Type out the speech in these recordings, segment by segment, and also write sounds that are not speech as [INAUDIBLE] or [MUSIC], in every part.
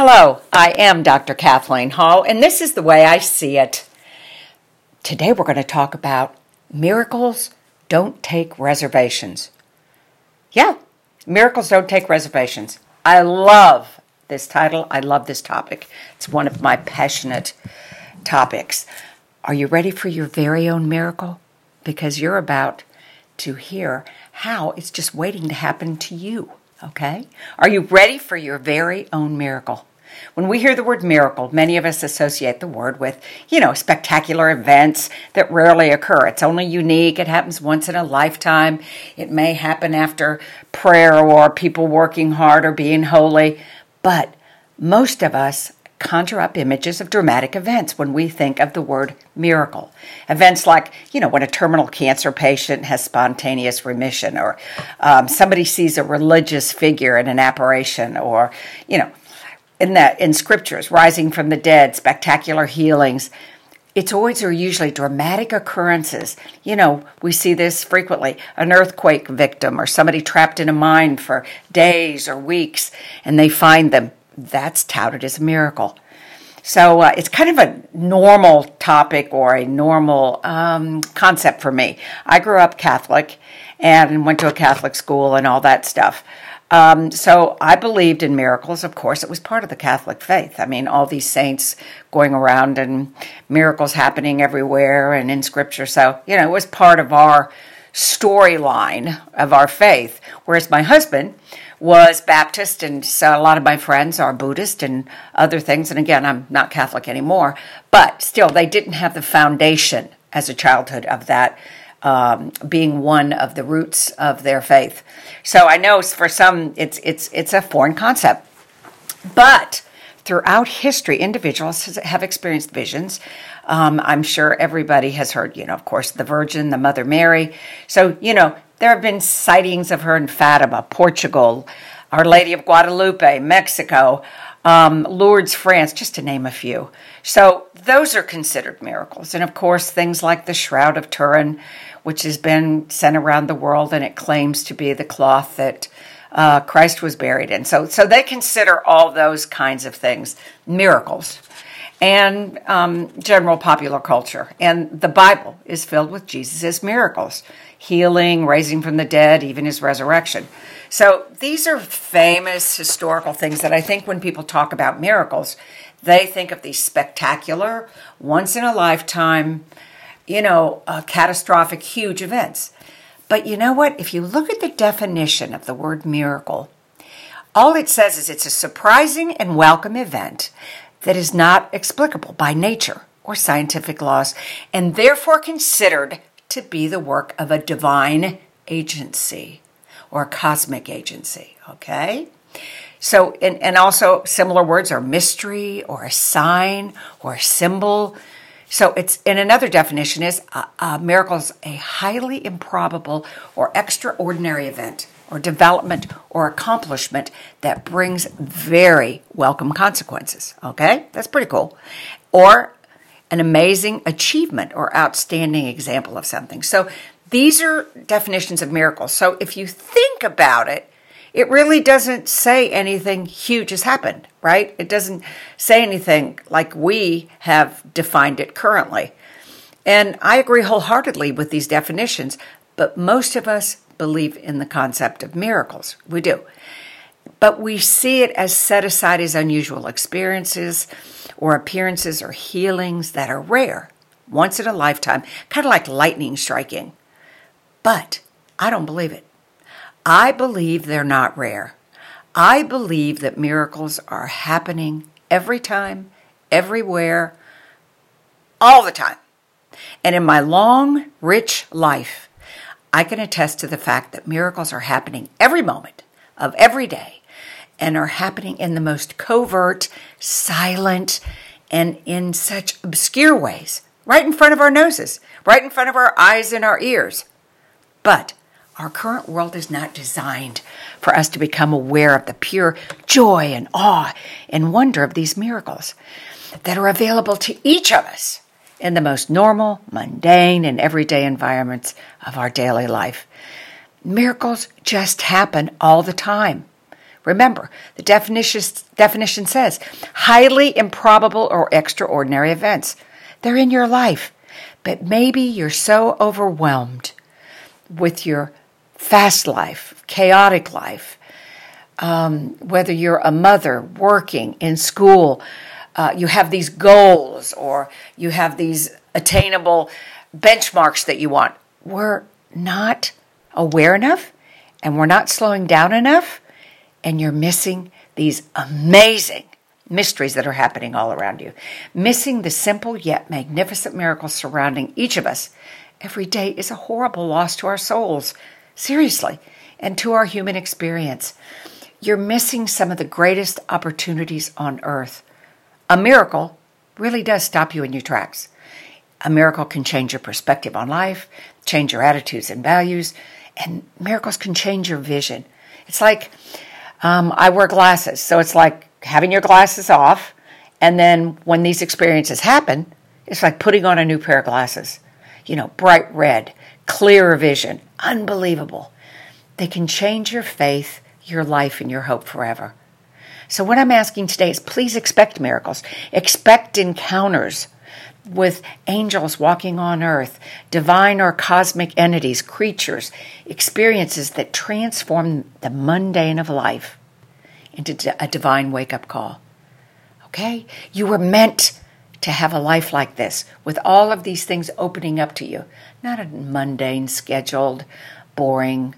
Hello, I am Dr. Kathleen Hall, and this is the way I see it. Today we're going to talk about miracles don't take reservations. Yeah, miracles don't take reservations. I love this title. I love this topic. It's one of my passionate topics. Are you ready for your very own miracle? Because you're about to hear how it's just waiting to happen to you. Okay? Are you ready for your very own miracle? When we hear the word miracle, many of us associate the word with, you know, spectacular events that rarely occur. It's only unique, it happens once in a lifetime. It may happen after prayer or people working hard or being holy. But most of us conjure up images of dramatic events when we think of the word miracle. Events like, you know, when a terminal cancer patient has spontaneous remission, or um, somebody sees a religious figure in an apparition, or, you know, in that in scriptures, rising from the dead, spectacular healings. It's always or usually dramatic occurrences. You know, we see this frequently an earthquake victim or somebody trapped in a mine for days or weeks, and they find them that's touted as a miracle. So uh, it's kind of a normal topic or a normal um, concept for me. I grew up Catholic and went to a Catholic school and all that stuff. Um, so I believed in miracles. Of course, it was part of the Catholic faith. I mean, all these saints going around and miracles happening everywhere and in Scripture. So you know, it was part of our storyline of our faith. Whereas my husband was Baptist, and so a lot of my friends are Buddhist and other things. And again, I'm not Catholic anymore, but still, they didn't have the foundation as a childhood of that um, being one of the roots of their faith. So I know for some, it's it's it's a foreign concept, but throughout history, individuals have experienced visions. Um, I'm sure everybody has heard, you know, of course, the Virgin, the Mother Mary. So, you know, there have been sightings of her in Fatima, Portugal, Our Lady of Guadalupe, Mexico, um, Lourdes, France, just to name a few. So those are considered miracles. And of course, things like the Shroud of Turin, which has been sent around the world and it claims to be the cloth that uh, Christ was buried in. So, so they consider all those kinds of things miracles and um, general popular culture. And the Bible is filled with Jesus' miracles healing, raising from the dead, even his resurrection. So these are famous historical things that I think when people talk about miracles, they think of these spectacular, once in a lifetime, you know, uh, catastrophic, huge events. But you know what? If you look at the definition of the word miracle, all it says is it's a surprising and welcome event that is not explicable by nature or scientific laws and therefore considered to be the work of a divine agency or cosmic agency. Okay? So, and, and also similar words are mystery or a sign or a symbol. So, it's in another definition is uh, uh, a, a miracle is a highly improbable or extraordinary event or development or accomplishment that brings very welcome consequences. Okay, that's pretty cool. Or an amazing achievement or outstanding example of something. So these are definitions of miracles. So if you think about it, it really doesn't say anything huge has happened, right? It doesn't say anything like we have defined it currently. And I agree wholeheartedly with these definitions, but most of us believe in the concept of miracles. We do. But we see it as set aside as unusual experiences or appearances or healings that are rare, once in a lifetime, kind of like lightning striking. But I don't believe it. I believe they're not rare. I believe that miracles are happening every time, everywhere, all the time. And in my long, rich life, I can attest to the fact that miracles are happening every moment of every day and are happening in the most covert, silent, and in such obscure ways, right in front of our noses, right in front of our eyes and our ears. But our current world is not designed for us to become aware of the pure joy and awe and wonder of these miracles that are available to each of us in the most normal, mundane, and everyday environments of our daily life. Miracles just happen all the time Remember, the definition, says highly improbable or extraordinary events. They're in your life, but maybe you're so overwhelmed with your fast life, chaotic life, um, whether you're a mother working in school, uh, you have these goals or you have these attainable benchmarks that you want. We're not aware enough and we're not slowing down enough, and you're missing these amazing mysteries that are happening all around you. Missing the simple yet magnificent miracles surrounding each of us every day is a horrible loss to our souls, seriously, and to our human experience. You're missing some of the greatest opportunities on earth. A miracle really does stop you in your tracks. A miracle can change your perspective on life, change your attitudes and values, and miracles can change your vision. It's like um, I wear glasses, so it's like having your glasses off, and then when these experiences happen, it's like putting on a new pair of glasses. You know, bright red, clearer vision, unbelievable. They can change your faith, your life, and your hope forever. So, what I'm asking today is please expect miracles, expect encounters with angels walking on earth, divine or cosmic entities, creatures, experiences that transform the mundane of life into a divine wake up call. Okay? You were meant to have a life like this with all of these things opening up to you, not a mundane, scheduled, boring,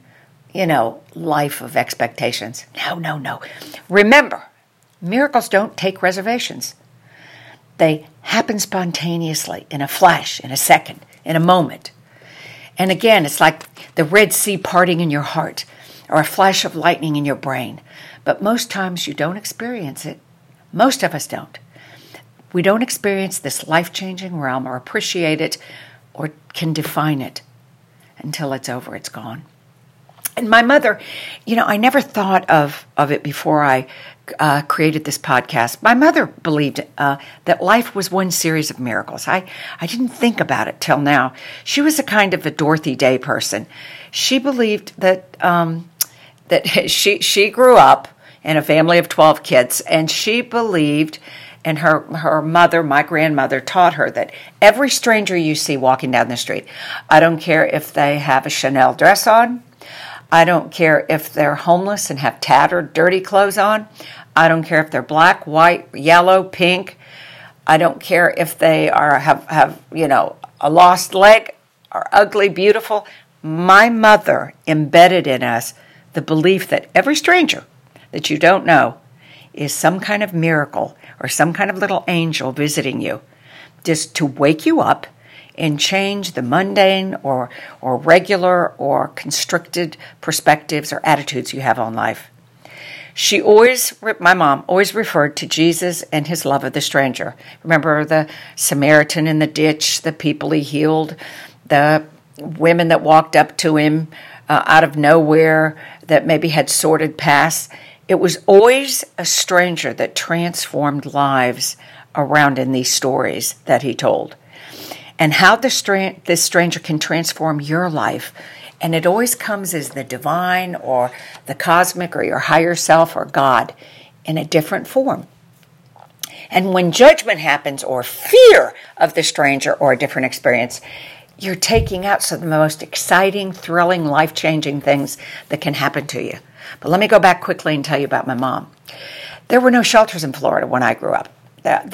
you know, life of expectations. No, no, no. Remember, miracles don't take reservations. They happen spontaneously, in a flash, in a second, in a moment. And again, it's like the Red Sea parting in your heart or a flash of lightning in your brain. But most times you don't experience it. Most of us don't. We don't experience this life changing realm or appreciate it or can define it until it's over, it's gone. And my mother, you know, I never thought of, of it before I uh, created this podcast, my mother believed uh, that life was one series of miracles. I, I didn't think about it till now. She was a kind of a Dorothy Day person. She believed that um, that [LAUGHS] she she grew up in a family of twelve kids, and she believed. And her, her mother, my grandmother, taught her that every stranger you see walking down the street, I don't care if they have a Chanel dress on, I don't care if they're homeless and have tattered, dirty clothes on. I don't care if they're black, white, yellow, pink. I don't care if they are have have you know a lost leg or ugly, beautiful. My mother embedded in us the belief that every stranger that you don't know is some kind of miracle or some kind of little angel visiting you just to wake you up and change the mundane or or regular or constricted perspectives or attitudes you have on life. She always, my mom, always referred to Jesus and his love of the stranger. Remember the Samaritan in the ditch, the people he healed, the women that walked up to him uh, out of nowhere that maybe had sordid past. It was always a stranger that transformed lives around in these stories that he told. And how the stra- this stranger can transform your life and it always comes as the divine or the cosmic or your higher self or God in a different form. And when judgment happens or fear of the stranger or a different experience, you're taking out some of the most exciting, thrilling, life changing things that can happen to you. But let me go back quickly and tell you about my mom. There were no shelters in Florida when I grew up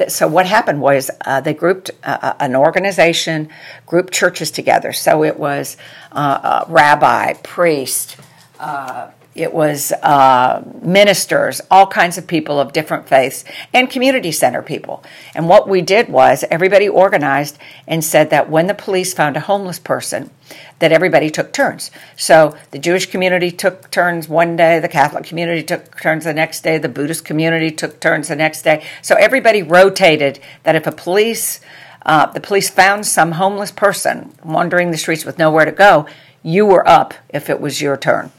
so what happened was uh, they grouped uh, uh, an organization, grouped churches together. So it was uh, rabbi, priest, uh, it was uh, ministers, all kinds of people of different faiths, and community center people. And what we did was everybody organized and said that when the police found a homeless person, that everybody took turns. So the Jewish community took turns one day, the Catholic community took turns the next day, the Buddhist community took turns the next day. So everybody rotated that if a police uh, the police found some homeless person wandering the streets with nowhere to go, you were up if it was your turn.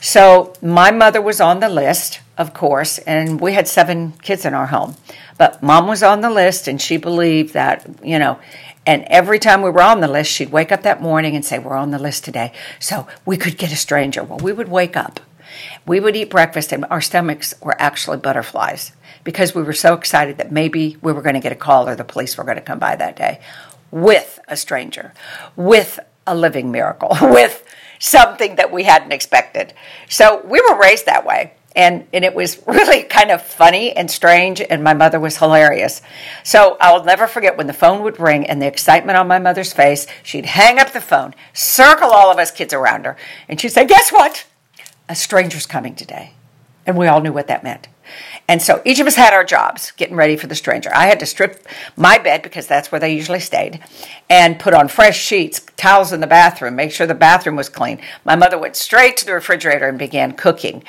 So my mother was on the list, of course, and we had seven kids in our home. But mom was on the list, and she believed that, you know, and every time we were on the list, she'd wake up that morning and say, We're on the list today. So we could get a stranger. Well, we would wake up. We would eat breakfast, and our stomachs were actually butterflies because we were so excited that maybe we were going to get a call or the police were going to come by that day with a stranger, with a living miracle, [LAUGHS] with something that we hadn't expected. So we were raised that way. And, and it was [LAUGHS] really kind of funny and strange, and my mother was hilarious. So I'll never forget when the phone would ring and the excitement on my mother's face. She'd hang up the phone, circle all of us kids around her, and she'd say, Guess what? A stranger's coming today. And we all knew what that meant. And so each of us had our jobs getting ready for the stranger. I had to strip my bed because that's where they usually stayed and put on fresh sheets, towels in the bathroom, make sure the bathroom was clean. My mother went straight to the refrigerator and began cooking.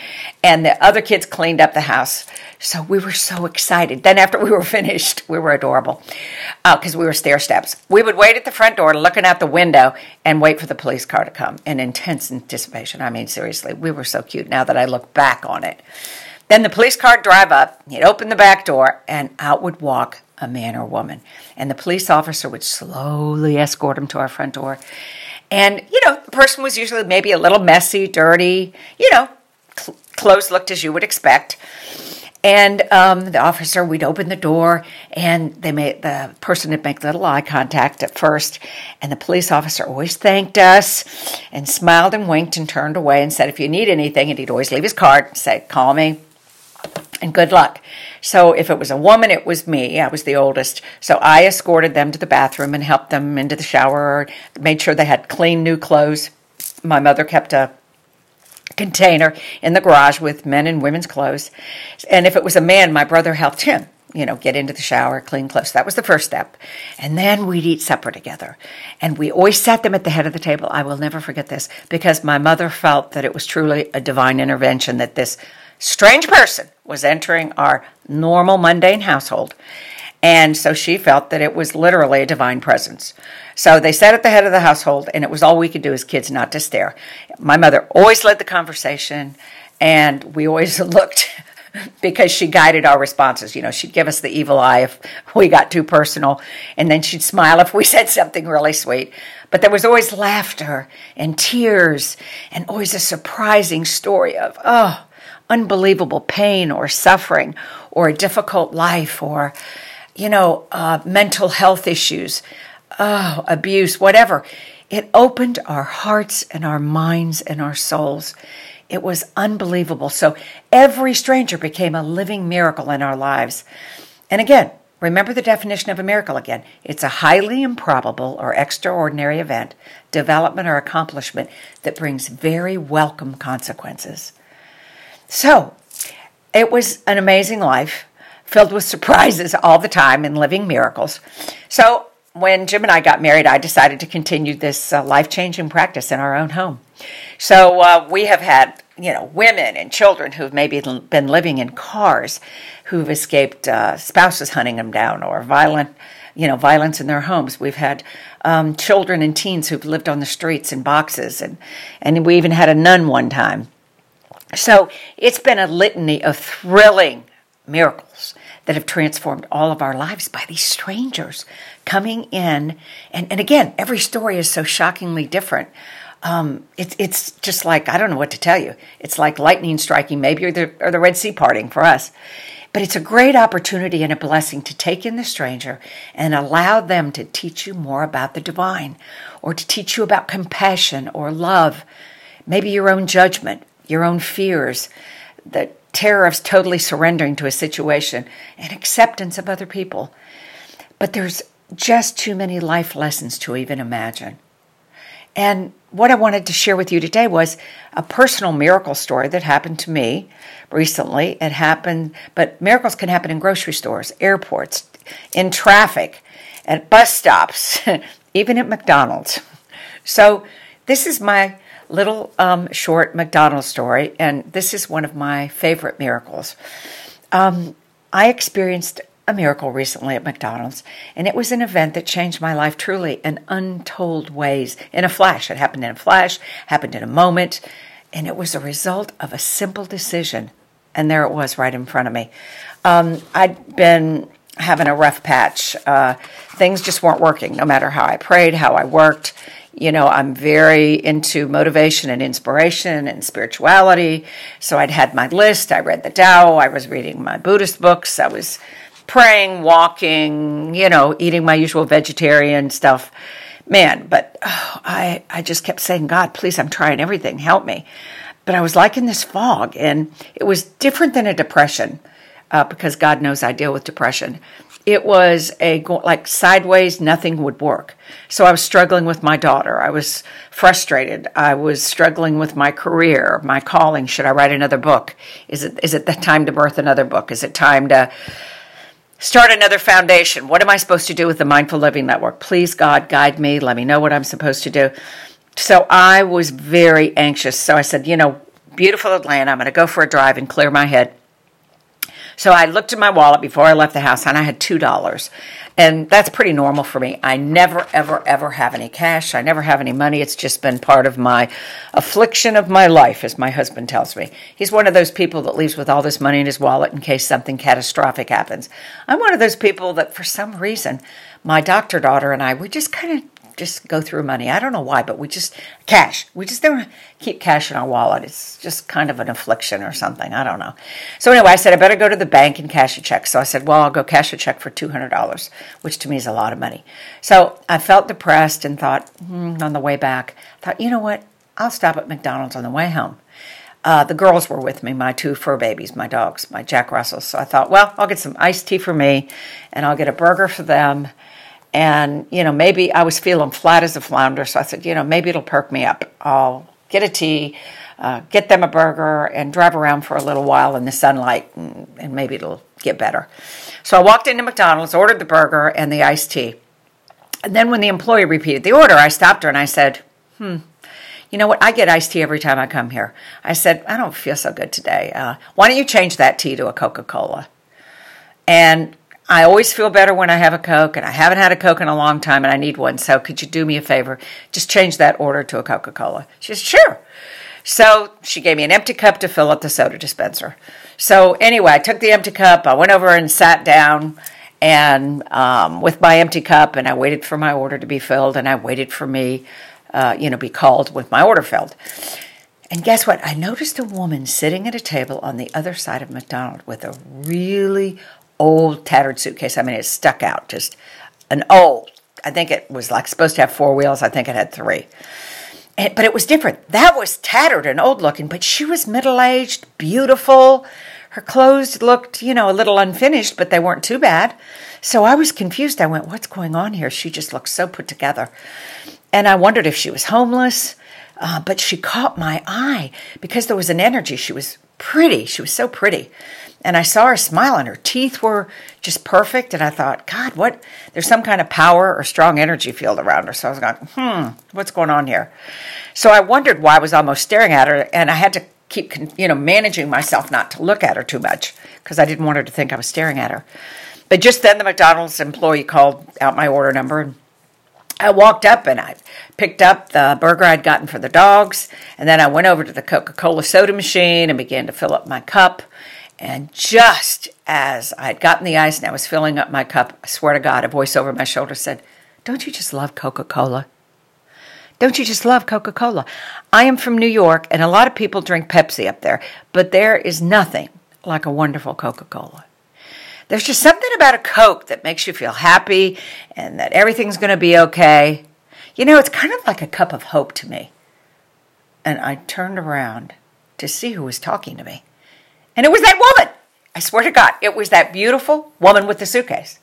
And the other kids cleaned up the house. So we were so excited. Then after we were [LAUGHS] finished, we were adorable because uh, we were stair steps. We would wait at the front door, looking out the window, and wait for the police car to come in intense anticipation. I mean, seriously, we were so cute now that I look back on it. Then the police car drive up, he'd open the back door, and out would walk a man or woman. And the police officer would slowly escort him to our front door. And, you know, the person was usually maybe a little messy, dirty, you know, cl- clothes looked as you would expect. And um, the officer, we'd open the door, and they made the person would make little eye contact at first, and the police officer always thanked us, and smiled and winked and turned away and said, "If you need anything," and he'd always leave his card, say, "Call me." And good luck. So if it was a woman, it was me. I was the oldest. So I escorted them to the bathroom and helped them into the shower, made sure they had clean new clothes. My mother kept a container in the garage with men and women's clothes. And if it was a man, my brother helped him, you know, get into the shower, clean clothes. That was the first step. And then we'd eat supper together. And we always sat them at the head of the table. I will never forget this because my mother felt that it was truly a divine intervention that this strange person was entering our normal, mundane household. And so she felt that it was literally a divine presence. So they sat at the head of the household, and it was all we could do as kids not to stare. My mother always led the conversation, and we always [LAUGHS] looked because she guided our responses. You know, she'd give us the evil eye if we got too personal, and then she'd smile if we [LAUGHS] said something really sweet. But there was always laughter and tears, and always a surprising story of, oh, unbelievable pain or suffering or a difficult life or, you know, uh, mental health issues, oh, abuse, whatever. It opened our hearts and our minds and our souls. It was unbelievable. So every stranger became a living miracle in our lives. And again, remember the definition of a miracle again. It's a highly improbable or extraordinary event, development, or accomplishment that brings very welcome consequences. So it was an amazing life filled with surprises all the time and living miracles. So when Jim and I got married, I decided to continue this uh, life changing practice in our own home. So uh, we have had, you know, women and children who've maybe been living in cars, who've escaped uh, spouses hunting them down or violent, you know, violence in their homes. We've had um, children and teens who've lived on the streets in boxes, and and we even had a nun one time so it's been a litany of thrilling miracles that have transformed all of our lives by these strangers coming in. And, and again, every story is so shockingly different. Um, it, it's just like, I don't know what to tell you. It's like lightning striking, maybe, or the, or the Red Sea parting for us. But it's a great opportunity and a blessing to take in the stranger and allow them to teach you more about the divine or to teach you about compassion or love, maybe your own judgment, your own fears, the terror of totally surrendering to a situation, and acceptance of other people. But there's just too many life lessons to even imagine. And what I wanted to share with you today was a personal miracle story that happened to me recently. It happened, but miracles can happen in grocery stores, airports, in traffic, at bus stops, [LAUGHS] even at McDonald's. So, this is my little um, short McDonald's story, and this is one of my favorite miracles. Um, I experienced a miracle recently at McDonald's, and it was an event that changed my life truly in untold ways. In a flash, it happened in a flash, happened in a moment, and it was a result of a simple decision. And there it was right in front of me. Um, I'd been having a rough patch. Uh, things just weren't working, no matter how I prayed, how I worked You know, I'm very into motivation and inspiration and spirituality. So I'd had my list. I read the Tao. I was reading my Buddhist books. I was praying, walking, you know, eating my usual vegetarian stuff. Man, but oh, I, I just kept saying, God, please, I'm trying everything. Help me. But I was like in this fog, and it was different than a depression uh, because God knows I deal with depression. It was a like sideways, nothing would work. So I was struggling with my daughter. I was frustrated. I was struggling with my career, my calling. Should I write another book? Is it is it the time to birth another book? Is it time to start another foundation? What am I supposed to do with the Mindful Living Network? Please, God, guide me. Let me know what I'm supposed to do. So I was very anxious. So I said, you know, beautiful Atlanta. I'm going to go for a drive and clear my head. So I looked in my wallet before I left the house and I had $2. And that's pretty normal for me. I never, ever, ever have any cash. I never have any money. It's just been part of my affliction of my life, as my husband tells me. He's one of those people that leaves with all this money in his wallet in case something catastrophic happens. I'm one of those people that, for some reason, my doctor daughter and I, we just kind of just go through money. I don't know why, but we just cash. We just don't keep cash in our wallet. It's just kind of an affliction or something. I don't know. So anyway, I said I better go to the bank and cash a check. So I said, well, I'll go cash a check for two hundred dollars, which to me is a lot of money. So I felt depressed and thought hmm, on the way back, I thought you know what? I'll stop at McDonald's on the way home. Uh, the girls were with me, my two fur babies, my dogs, my Jack Russells. So I thought, well, I'll get some iced tea for me, and I'll get a burger for them and, you know, maybe I was feeling flat as a flounder. So I said, you know, maybe it'll perk me up. I'll get a tea, uh, get them a burger, and drive around for a little while in the sunlight, and, and maybe it'll get better. So I walked into McDonald's, ordered the burger and the iced tea. And then when the employee repeated the order, I stopped her and I said, hmm, you know what? I get iced tea every time I come here. I said, I don't feel so good today. Uh, why don't you change that tea to a Coca Cola? And I always feel better when I have a Coke, and I haven't had a Coke in a long time, and I need one. So could you do me a favor? Just change that order to a Coca Cola. She said, sure. So she gave me an empty cup to fill up the soda dispenser. So anyway, I took the empty cup, I went over and sat down and um, with my empty cup, and I waited for my order to be filled, and I waited for me, uh, you know, be called with my order filled. And guess what? I noticed a woman sitting at a table on the other side of McDonald with a really old tattered suitcase. I mean, it stuck out, just an old. I think it was like supposed to have four wheels. I think it had three. And, but it was different. That was tattered and old looking, but she was middle aged, beautiful. Her clothes looked, you know, a little unfinished, but they weren't too bad. So I was confused. I went, What's going on here? She just looked so put together. And I wondered if she was homeless. Uh, but she caught my eye because there was an energy. She was pretty. She was so pretty. And I saw her smile, and her teeth were just perfect. And I thought, God, what? There's some kind of power or strong energy field around her. So I was going, hmm, what's going on here? So I wondered why I was almost staring at her, and I had to keep, you know, managing myself not to look at her too much because I didn't want her to think I was staring at her. But just then, the McDonald's employee called out my order number, and I walked up and I picked up the burger I'd gotten for the dogs, and then I went over to the Coca Cola soda machine and began to fill up my cup. And just as I had gotten the ice and I was filling up my cup, I swear to God, a voice over my shoulder said, Don't you just love Coca Cola? Don't you just love Coca Cola? I am from New York, and a lot of people drink Pepsi up there, but there is nothing like a wonderful Coca Cola. There's just something about a Coke that makes you feel happy and that everything's going to be okay. You know, it's kind of like a cup of hope to me. And I turned around to see who was talking to me. And it was that woman. I swear to God, it was that beautiful woman with the suitcase.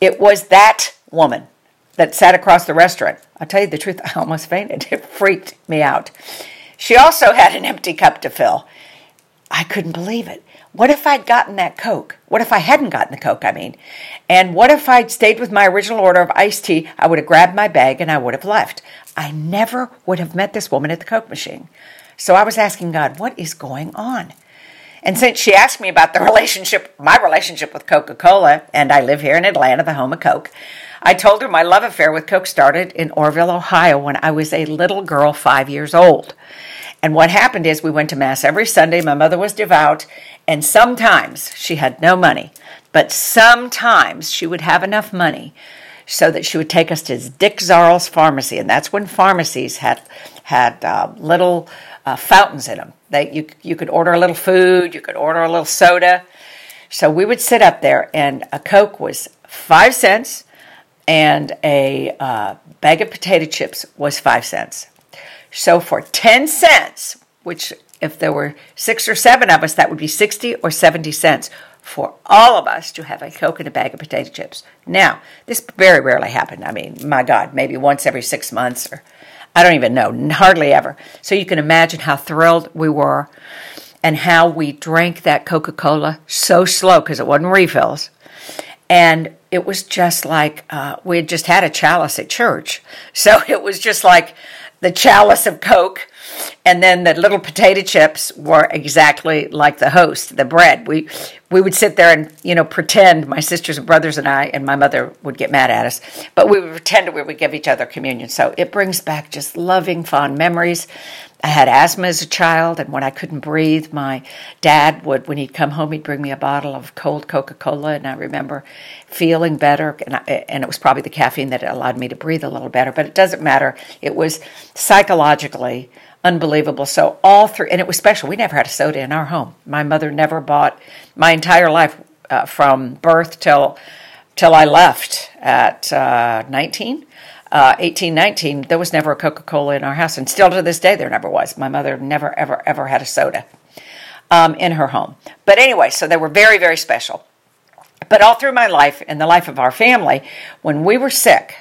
It was that woman that sat across the restaurant. I'll tell you the truth, [LAUGHS] I almost fainted. It freaked me out. She also had an empty cup to fill. I couldn't believe it. What if I'd gotten that Coke? What if I hadn't gotten the Coke, I mean? And what if I'd stayed with my original order of iced tea? I would have grabbed my bag and I would have left. I never would have met this woman at the Coke machine. So I was asking God, what is going on? And since she asked me about the relationship, my relationship with Coca Cola, and I live here in Atlanta, the home of Coke, I told her my love affair with Coke started in Orrville, Ohio, when I was a little girl, five years old. And what happened is we went to Mass every Sunday. My mother was devout, and sometimes she had no money, but sometimes she would have enough money so that she would take us to Dick Zarl's pharmacy, and that's when pharmacies had had uh, little uh, fountains in them. That you you could order a little food, you could order a little soda. So we would sit up there, and a Coke was five cents, and a uh, bag of potato chips was five cents. So for ten cents, which if there were six or seven of us, that would be sixty or seventy cents for all of us to have a Coke and a bag of potato chips. Now, this very rarely happened. I mean, my God, maybe once every six months or I don't even know, hardly ever. So you can imagine how thrilled we were and how we drank that Coca Cola so slow because it wasn't refills. And it was just like uh, we had just had a chalice at church. So [LAUGHS] it was just like the chalice of Coke and then the little potato chips were exactly like the host, the bread. We we would sit there and you know pretend my sisters and brothers and I and my mother would get mad at us, but we would pretend that we would give each other communion. So it brings back just loving, fond memories. I had asthma as a child, and when I couldn't breathe, my dad would, when he'd come home, he'd bring me a bottle of cold Coca Cola, and I remember feeling better. And, I, and it was probably the caffeine that allowed me to breathe a little better, but it doesn't matter. It was psychologically unbelievable. So all through, and it was special. We never had a soda in our home. My mother never bought my entire life uh, from birth till till I left at uh, 19. Uh, 18, 19, there was never a Coca Cola in our house. And still to this day, there never was. My mother never, ever, ever had a soda um, in her home. But anyway, so they were very, very special. But all through my life and the life of our family, when we were sick,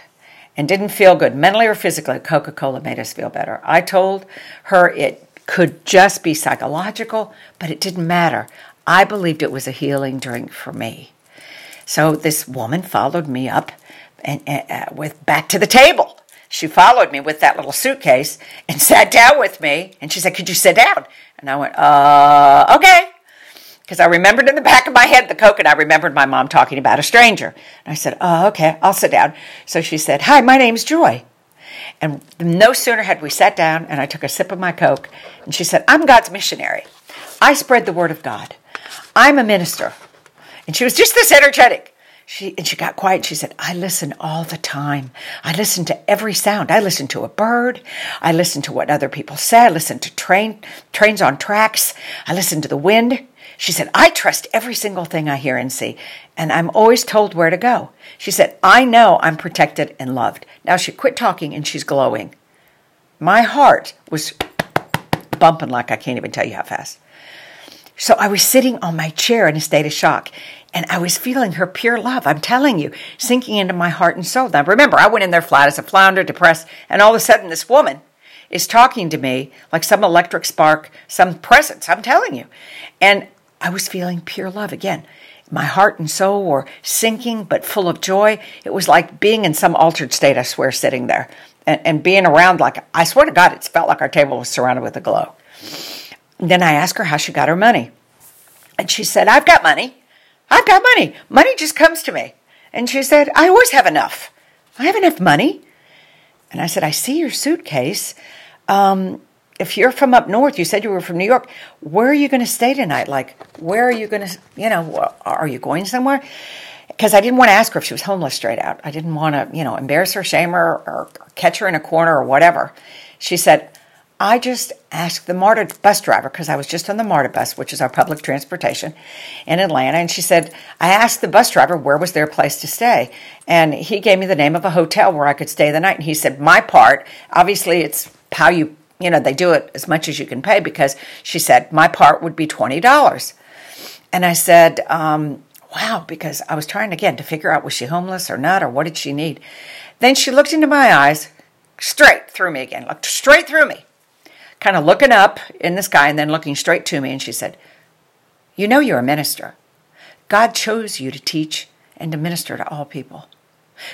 and didn't feel good, mentally or physically, Coca Cola made us feel better. I told her it could just be psychological, but it didn't matter. I believed it was a healing drink for me. So this woman followed me up and, uh, with back to the table. She followed me with that little suitcase and sat down with me. And she said, "Could you sit down?" And I went, "Uh, okay." Because I remembered in the back of my head the Coke, and I remembered my mom talking about a stranger. And I said, Oh, okay, I'll sit down. So she said, Hi, my name's Joy. And no sooner had we sat down and I took a sip of my Coke, and she said, I'm God's missionary. I spread the word of God. I'm a minister. And she was just this energetic. She and she got quiet. She said, "I listen all the time. I listen to every sound. I listen to a bird. I listen to what other people say. I listen to train trains on tracks. I listen to the wind. She said, I trust every single thing I hear and see, and I'm always told where to go. She said, I know I'm protected and loved. Now she quit talking and she's glowing. My heart was bumping like I can't even tell you how fast. So I was sitting on my chair in a state of shock, and I was feeling her pure love. I'm telling you, sinking into my heart and soul. Now remember, I went in there flat as a flounder, depressed, and all of a sudden this woman is talking to me like some electric spark, some presence. I'm telling you. And I was feeling pure love again. My heart and soul were sinking but full of joy. It was like being in some altered state, I swear, sitting there and, and being around like, I swear to God, it felt like our table was surrounded with a glow. Then I asked her how she got her money. And she said, I've got money. I've got money. Money just comes to me. And she said, I always have enough. I have enough money. And I said, I see your suitcase. Um, if you're from up north, you said you were from New York. Where are you going to stay tonight? Like, where are you going to, you know, are you going somewhere? Because I didn't want to ask her if she was homeless straight out. I didn't want to, you know, embarrass her, shame her, or catch her in a corner or whatever. She said, I just asked the MARTA bus driver because I was just on the MARTA bus, which is our public transportation in Atlanta. And she said, I asked the bus driver where was their place to stay. And he gave me the name of a hotel where I could stay the night. And he said, My part, obviously, it's how you you know, they do it as much as you can pay because she said, my part would be $20. And I said, um, wow, because I was trying again to figure out was she homeless or not or what did she need. Then she looked into my eyes, straight through me again, looked straight through me, kind of looking up in the sky and then looking straight to me. And she said, You know, you're a minister. God chose you to teach and to minister to all people.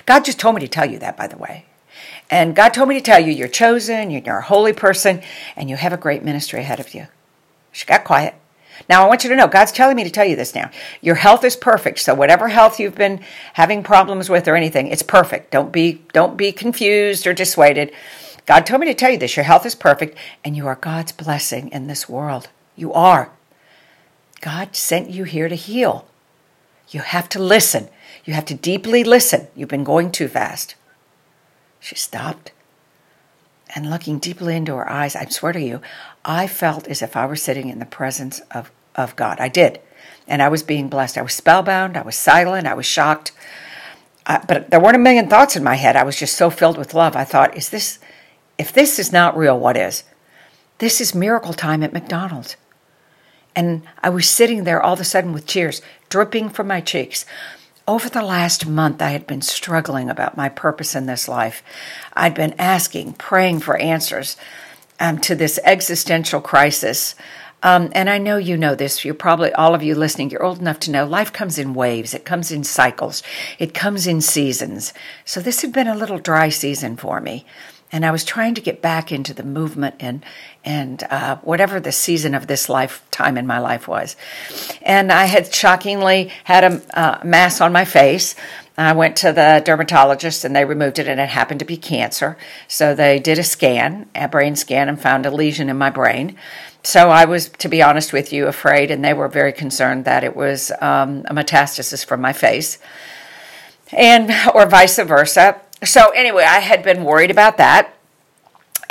God just told me to tell you that, by the way. And God told me to tell you you're chosen, you're a holy person, and you have a great ministry ahead of you. She got quiet. Now I want you to know God's telling me to tell you this now. Your health is perfect. So whatever health you've been having problems with or anything, it's perfect. Don't be don't be confused or dissuaded. God told me to tell you this. Your health is perfect and you are God's blessing in this world. You are. God sent you here to heal. You have to listen. You have to deeply listen. You've been going too fast. She stopped and looking deeply into her eyes, I swear to you, I felt as if I were sitting in the presence of, of God. I did. And I was being blessed. I was spellbound. I was silent. I was shocked. But there weren't a million thoughts in my head. I was just so filled with love. I thought, is this, if this is not real, what is? This is miracle time at McDonald's. And I was sitting there all of a sudden with tears dripping from my cheeks. Over the last month, I had been struggling about my purpose in this life. I'd been asking, praying for answers um, to this existential crisis. Um, and I know you know this. You're probably, all of you listening, you're old enough to know life comes in waves, it comes in cycles, it comes in seasons. So this had been a little dry season for me and I was trying to get back into the movement and and uh, whatever the season of this lifetime in my life was. And I had shockingly had a uh, mass on my face. I went to the dermatologist and they removed it, and it happened to be cancer. So they did a scan, a brain scan, and found a lesion in my brain. So I was, to be honest with you, afraid, and they were very concerned that it was um, a metastasis from my face, and or vice versa so anyway, I had been worried about that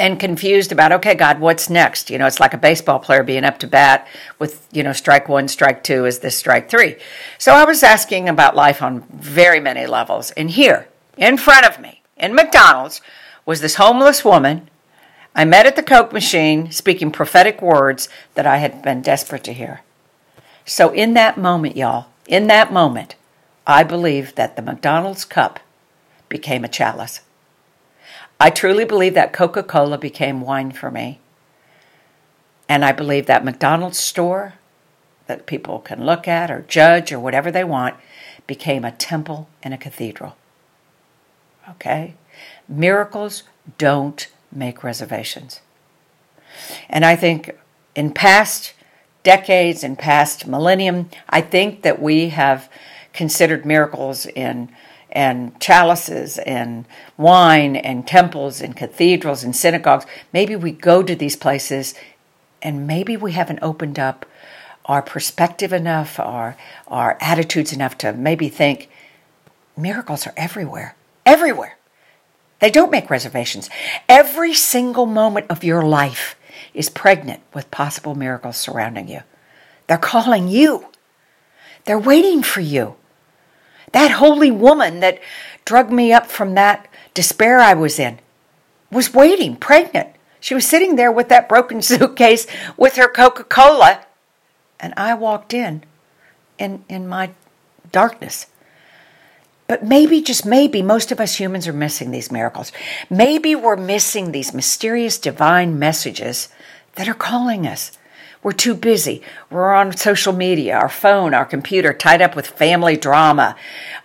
and confused about okay god what's next? You know it's like a baseball player being up to bat with you know strike one strike two is this strike three. So i was asking about life on very many levels. And here in front of me in mcdonald's was this homeless woman. I met at the coke machine speaking prophetic words that i had been desperate to hear. So in that moment y'all in that moment i believe that the mcdonald's cup became a chalice. I truly believe that Coca Cola became wine for me. And I believe that McDonald's store that people can look at or judge or whatever they want became a temple and a cathedral. Okay? Miracles don't make reservations. And I think in past decades, in past millennium, I think that we have considered miracles in and chalices and wine and temples and cathedrals and synagogues. Maybe we go to these places and maybe we haven't opened up our perspective enough, our, our attitudes enough to maybe think miracles are everywhere. Everywhere. They don't make reservations. Every single moment of your life is pregnant with possible miracles surrounding you. They're calling you. They're waiting for you. That holy woman that drug me up from that despair I was in was waiting, pregnant. She was sitting there with that broken [LAUGHS] suitcase with her Coca Cola. And I walked in, in in my darkness. But maybe, just maybe, most of us humans are missing these miracles. Maybe we're missing these mysterious divine messages that are calling us. We're too busy. We're on social media, our phone, our computer, tied up with family drama,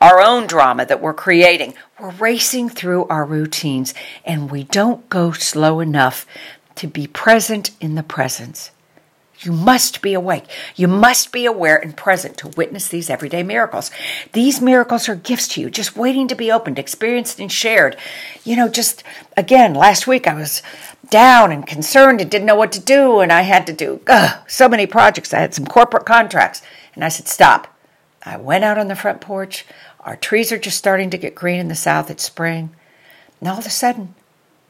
our own drama that we're creating. We're racing through our routines and we don't go slow enough to be present in the presence. You must be awake. You must be aware and present to witness these everyday miracles. These miracles are gifts to you, just waiting to be opened, experienced, and shared. You know, just again, last week I was down and concerned and didn't know what to do. And I had to do ugh, so many projects. I had some corporate contracts. And I said, stop. I went out on the front porch. Our trees are just starting to get green in the south. It's spring. And all of a sudden,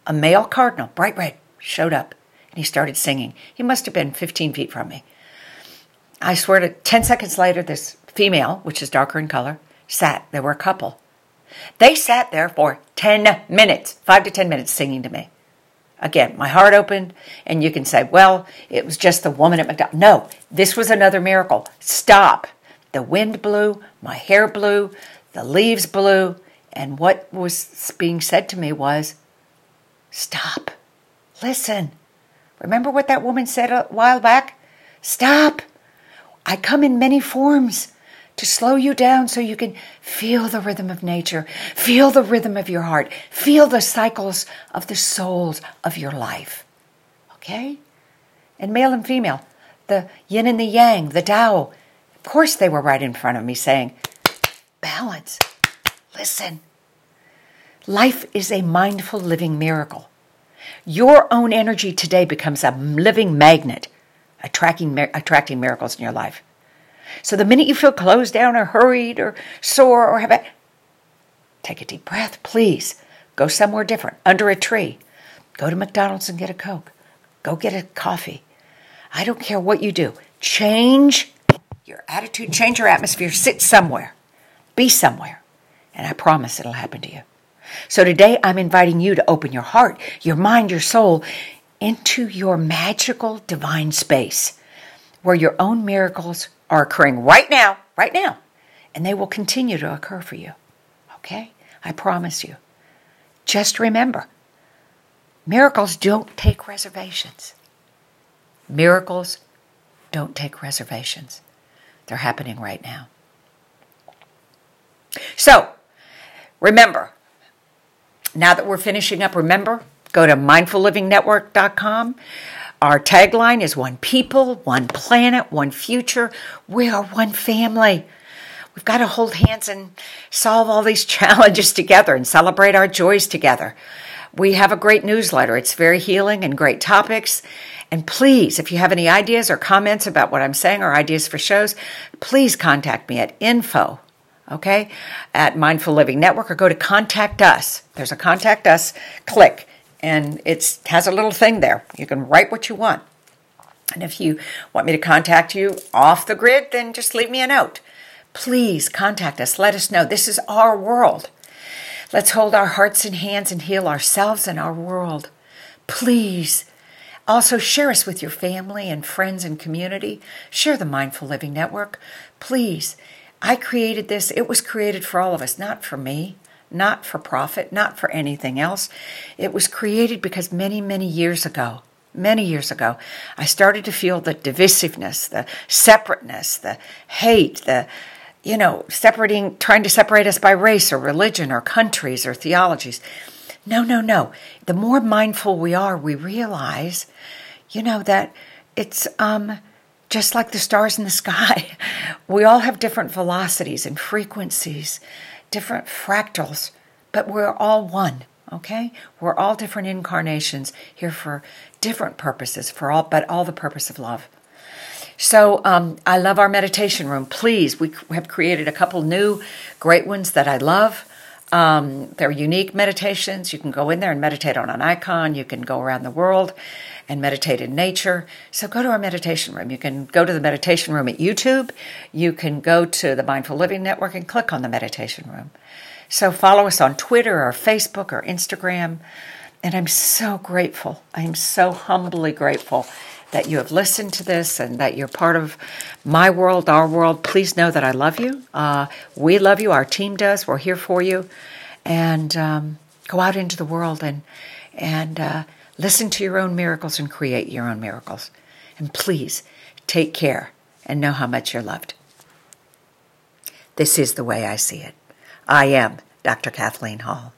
a male cardinal, bright red, showed up and he started singing. He must have been 15 feet from me. I swear to 10 seconds later, this female, which is darker in color, sat. They were a couple. They sat there for 10 minutes, five to 10 minutes, singing to me. Again, my heart opened, and you can say, well, it was just the woman at McDonald's. No, this was another miracle. Stop. The wind blew, my hair blew, the leaves blew, and what was being said to me was, stop. Listen. Remember what that woman said a while back? Stop. I come in many forms to slow you down so you can feel the rhythm of nature, feel the rhythm of your heart, feel the cycles of the souls of your life. Okay? And male and female, the yin and the yang, the Tao. Of course, they were right in front of me saying, Balance. Listen. Life is a mindful living miracle. Your own energy today becomes a living magnet, attracting, attracting miracles in your life. So the minute you feel closed down or hurried or sore or have a take a deep breath, please. Go somewhere different, under a tree. Go to McDonald's and get a Coke. Go get a coffee. I don't care what you do. Change your attitude, change your atmosphere, sit somewhere, be somewhere, and I promise it'll happen to you. So today I'm inviting you to open your heart, your mind, your soul into your magical divine space where your own miracles are occurring right now, right now, and they will continue to occur for you. Okay? I promise you. Just remember miracles don't take reservations. Miracles don't take reservations. They're happening right now. So, remember, now that we're finishing up, remember, go to mindfullivingnetwork.com. Our tagline is one people, one planet, one future. We are one family. We've got to hold hands and solve all these [LAUGHS] challenges together and celebrate our joys together. We have a great newsletter. It's very healing and great topics. And please, if you have any ideas or comments about what I'm saying or ideas for shows, please contact me at info, okay, at Mindful Living Network or go to contact us. There's a contact us click and it has a little thing there. You can write what you want. And if you want me to contact you off the grid, then just leave me a note. Please contact us. Let us know. This is our world. Let's hold our hearts and hands and heal ourselves and our world. Please also, share us with your family and friends and community. Share the Mindful Living Network. Please, I created this. It was created for all of us, not for me, not for profit, not for anything else. It was created because many, many years ago, many years ago, I started to feel the divisiveness, the separateness, the hate, the you know, separating, trying to separate us by race or religion or countries or theologies. No, no, no. The more mindful we are, we realize, you know, that it's um, just like the stars in the sky. [LAUGHS] We all have different velocities and frequencies, different fractals, but we're all one. Okay, we're all different incarnations here for different purposes, for all, but all the purpose of love. So um, I love our meditation room. Please, we have created a couple new great ones that I love. Um, they're unique meditations. You can go in there and meditate on an icon. You can go around the world and meditate in nature. So go to our meditation room. You can go to the meditation room at YouTube. You can go to the Mindful Living Network and click on the meditation room. So follow us on Twitter or Facebook or Instagram. And I'm so grateful. I'm so humbly grateful that you have listened to this and that you're part of my world, our world. Please know that I love you. Uh, we love you. Our team does. We're here for you. And um, go out into the world and and uh, listen to your own miracles and create your own miracles. And please take care and know how much you're loved. This is the way I see it. I am Dr. Kathleen Hall.